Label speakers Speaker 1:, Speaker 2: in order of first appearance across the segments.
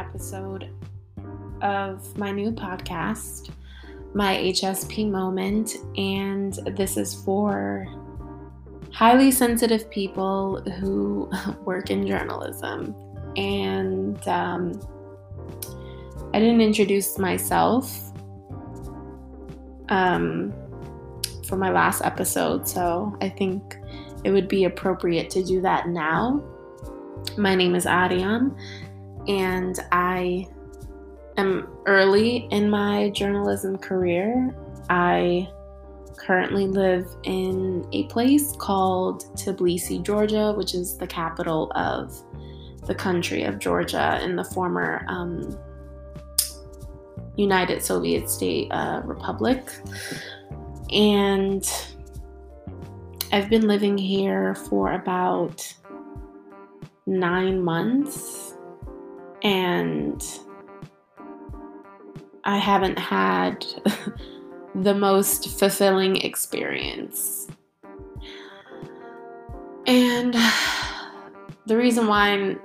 Speaker 1: episode of my new podcast, My HSP Moment. And this is for highly sensitive people who work in journalism. And um, I didn't introduce myself um, for my last episode, so I think it would be appropriate to do that now. My name is Ariam, and I am early in my journalism career. I currently live in a place called Tbilisi, Georgia, which is the capital of the country of Georgia in the former um, United Soviet State uh, Republic. And I've been living here for about nine months and I haven't had the most fulfilling experience. And the reason why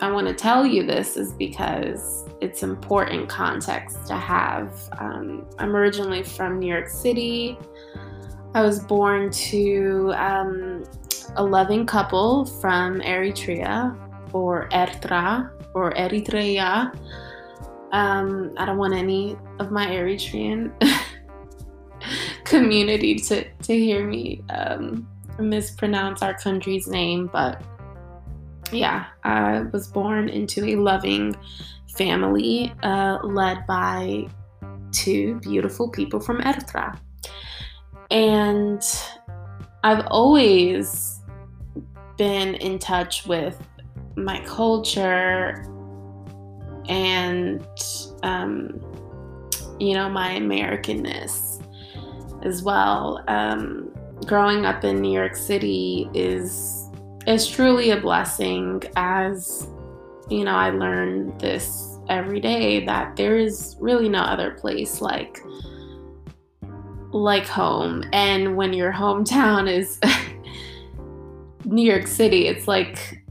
Speaker 1: i want to tell you this is because it's important context to have. Um, I'm originally from New York City. I was born to um, a loving couple from Eritrea or Ertra or Eritrea. Um, I don't want any of my Eritrean community to, to hear me um, mispronounce our country's name, but yeah, I was born into a loving family uh, led by two beautiful people from Eritrea. And I've always been in touch with my culture and, um, you know, my Americanness as well. Um, growing up in New York City is is truly a blessing as you know I learned this every day that there is really no other place like like home and when your hometown is New York City it's like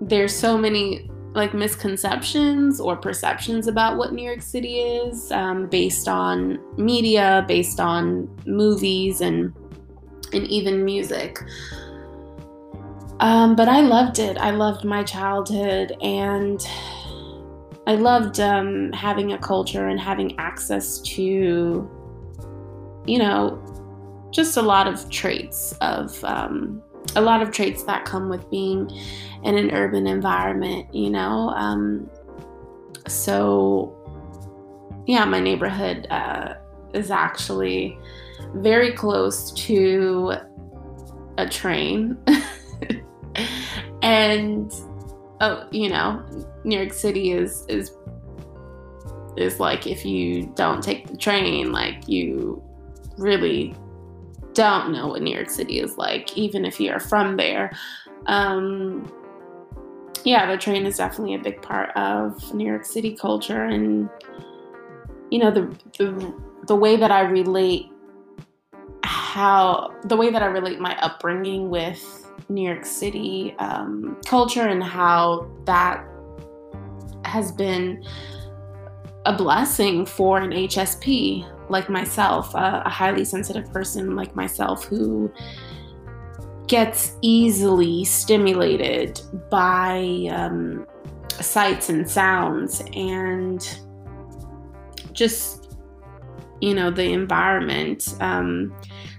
Speaker 1: there's so many like misconceptions or perceptions about what New York City is um, based on media, based on movies, and and even music. Um, but I loved it. I loved my childhood, and I loved um, having a culture and having access to, you know, just a lot of traits of um, a lot of traits that come with being in an urban environment, you know. Um, so, yeah, my neighborhood uh, is actually very close to a train. and oh, you know, New York City is is is like if you don't take the train, like you really don't know what New York City is like, even if you're from there. Um, yeah, the train is definitely a big part of New York City culture, and you know the the, the way that I relate how the way that I relate my upbringing with New York City um, culture and how that has been a blessing for an HSP like myself, a, a highly sensitive person like myself who gets easily stimulated by um, sights and sounds and just you know the environment um,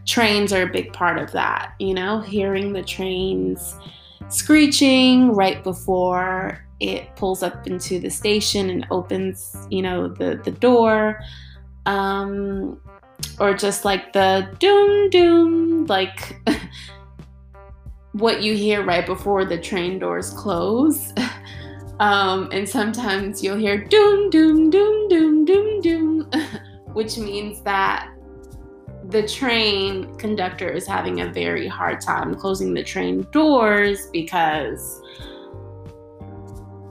Speaker 1: trains are a big part of that you know hearing the trains screeching right before it pulls up into the station and opens you know the the door um, or just like the doom doom, like what you hear right before the train doors close. Um, and sometimes you'll hear doom doom doom doom doom doom, which means that the train conductor is having a very hard time closing the train doors because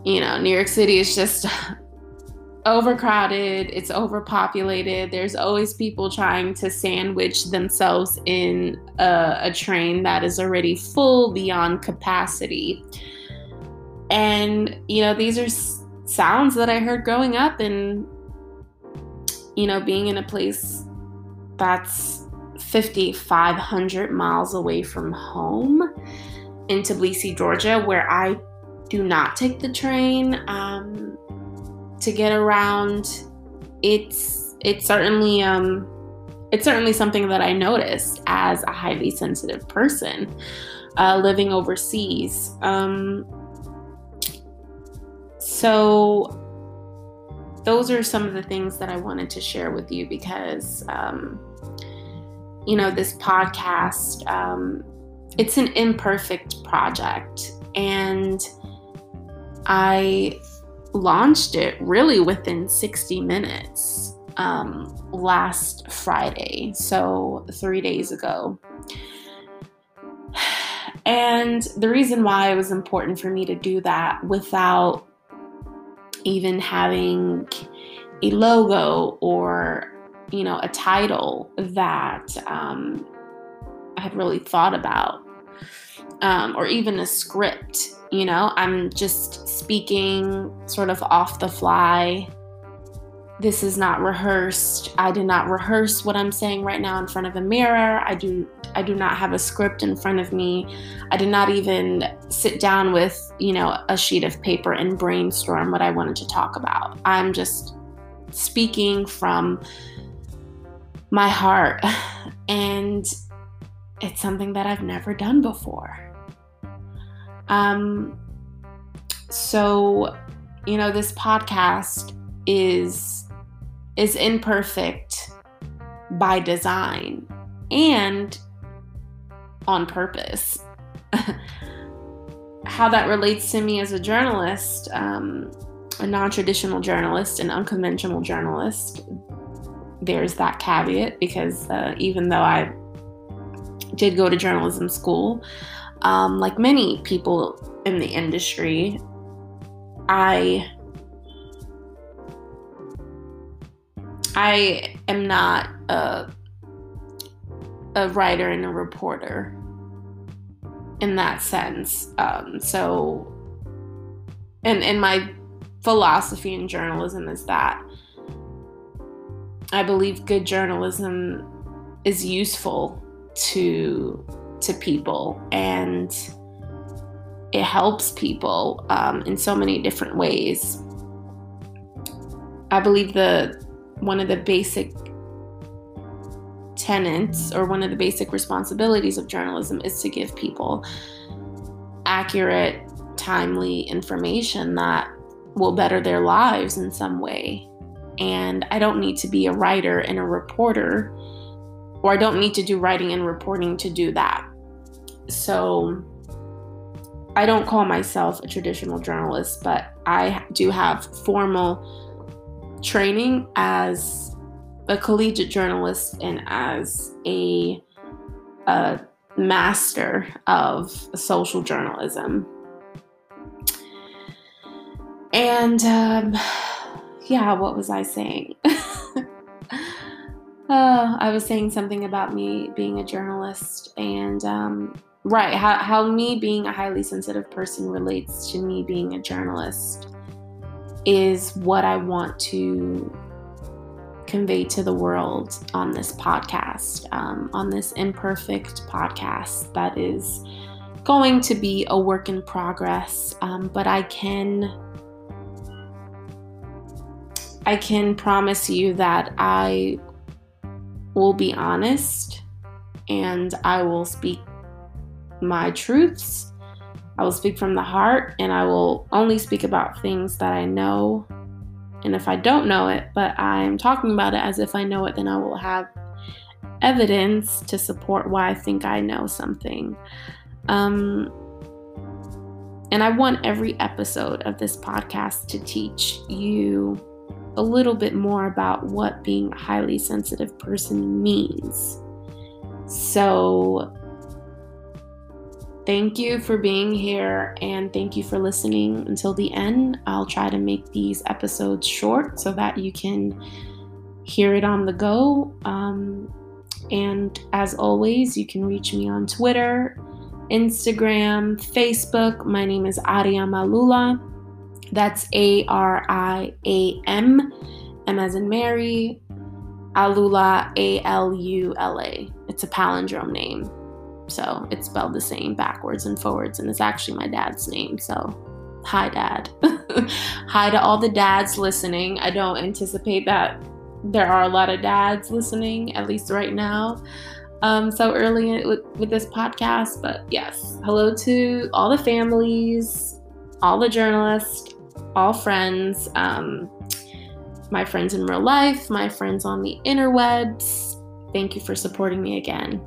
Speaker 1: you know New York City is just overcrowded, it's overpopulated. There's always people trying to sandwich themselves in a, a, train that is already full beyond capacity. and, you know, these are sounds that I heard growing up and, you know, being in a place that's 5,500 miles away from home in Tbilisi, Georgia, where I do not take the train um, to get around. It's it's certainly um, it's certainly something that I notice as a highly sensitive person uh, living overseas. Um, so those are some of the things that I wanted to share with you because, um, you know, this podcast, um, it's an imperfect project. And I launched it really within 60 minutes um, last Friday, so three days ago. And the reason why it was important for me to do that without even having a logo or you know a title that um, I had really thought about, um, or even a script. You know, I'm just speaking sort of off the fly. This is not rehearsed. I did not rehearse what I'm saying right now in front of a mirror. I do I do not have a script in front of me. I did not even sit down with, you know, a sheet of paper and brainstorm what I wanted to talk about. I'm just speaking from my heart and it's something that I've never done before. Um so, you know, this podcast is is imperfect by design and on purpose. How that relates to me as a journalist, um, a non traditional journalist, an unconventional journalist, there's that caveat because uh, even though I did go to journalism school, um, like many people in the industry, I I am not a a writer and a reporter in that sense. Um, so, and and my philosophy in journalism is that I believe good journalism is useful to to people and it helps people um, in so many different ways. I believe the one of the basic tenets or one of the basic responsibilities of journalism is to give people accurate, timely information that will better their lives in some way. And I don't need to be a writer and a reporter, or I don't need to do writing and reporting to do that. So I don't call myself a traditional journalist, but I do have formal training as a collegiate journalist and as a, a master of social journalism. And um, yeah, what was I saying? uh, I was saying something about me being a journalist and um, right how, how me being a highly sensitive person relates to me being a journalist is what I want to convey to the world on this podcast, um, on this imperfect podcast that is going to be a work in progress. Um, but I can. I can promise you that I will be honest and I will speak my truths. I will speak from the heart and I will only speak about things that I know and if I don't know it, but I'm talking about it as if I know it, then I will have evidence to support why I think I know something. Um, and I want every episode of this podcast to teach you a little bit more about what being a highly sensitive person means. So, Thank you for being here and thank you for listening until the end. I'll try to make these episodes short so that you can hear it on the go. Um, and as always, you can reach me on Twitter Instagram, Facebook. My name is Ariam Alula. That's A R I A M, M as in Mary, Alula, A L U L A. It's a palindrome name. So it's spelled the same backwards and forwards, and it's actually my dad's name. So hi, dad. hi to all the dads listening. I don't anticipate that there are a lot of dads listening, at least right now. Um, so early with, with this podcast, but yes, hello to all the families, all the journalists, all friends, um, my friends in real life, my friends on the interwebs. Thank you for supporting me again.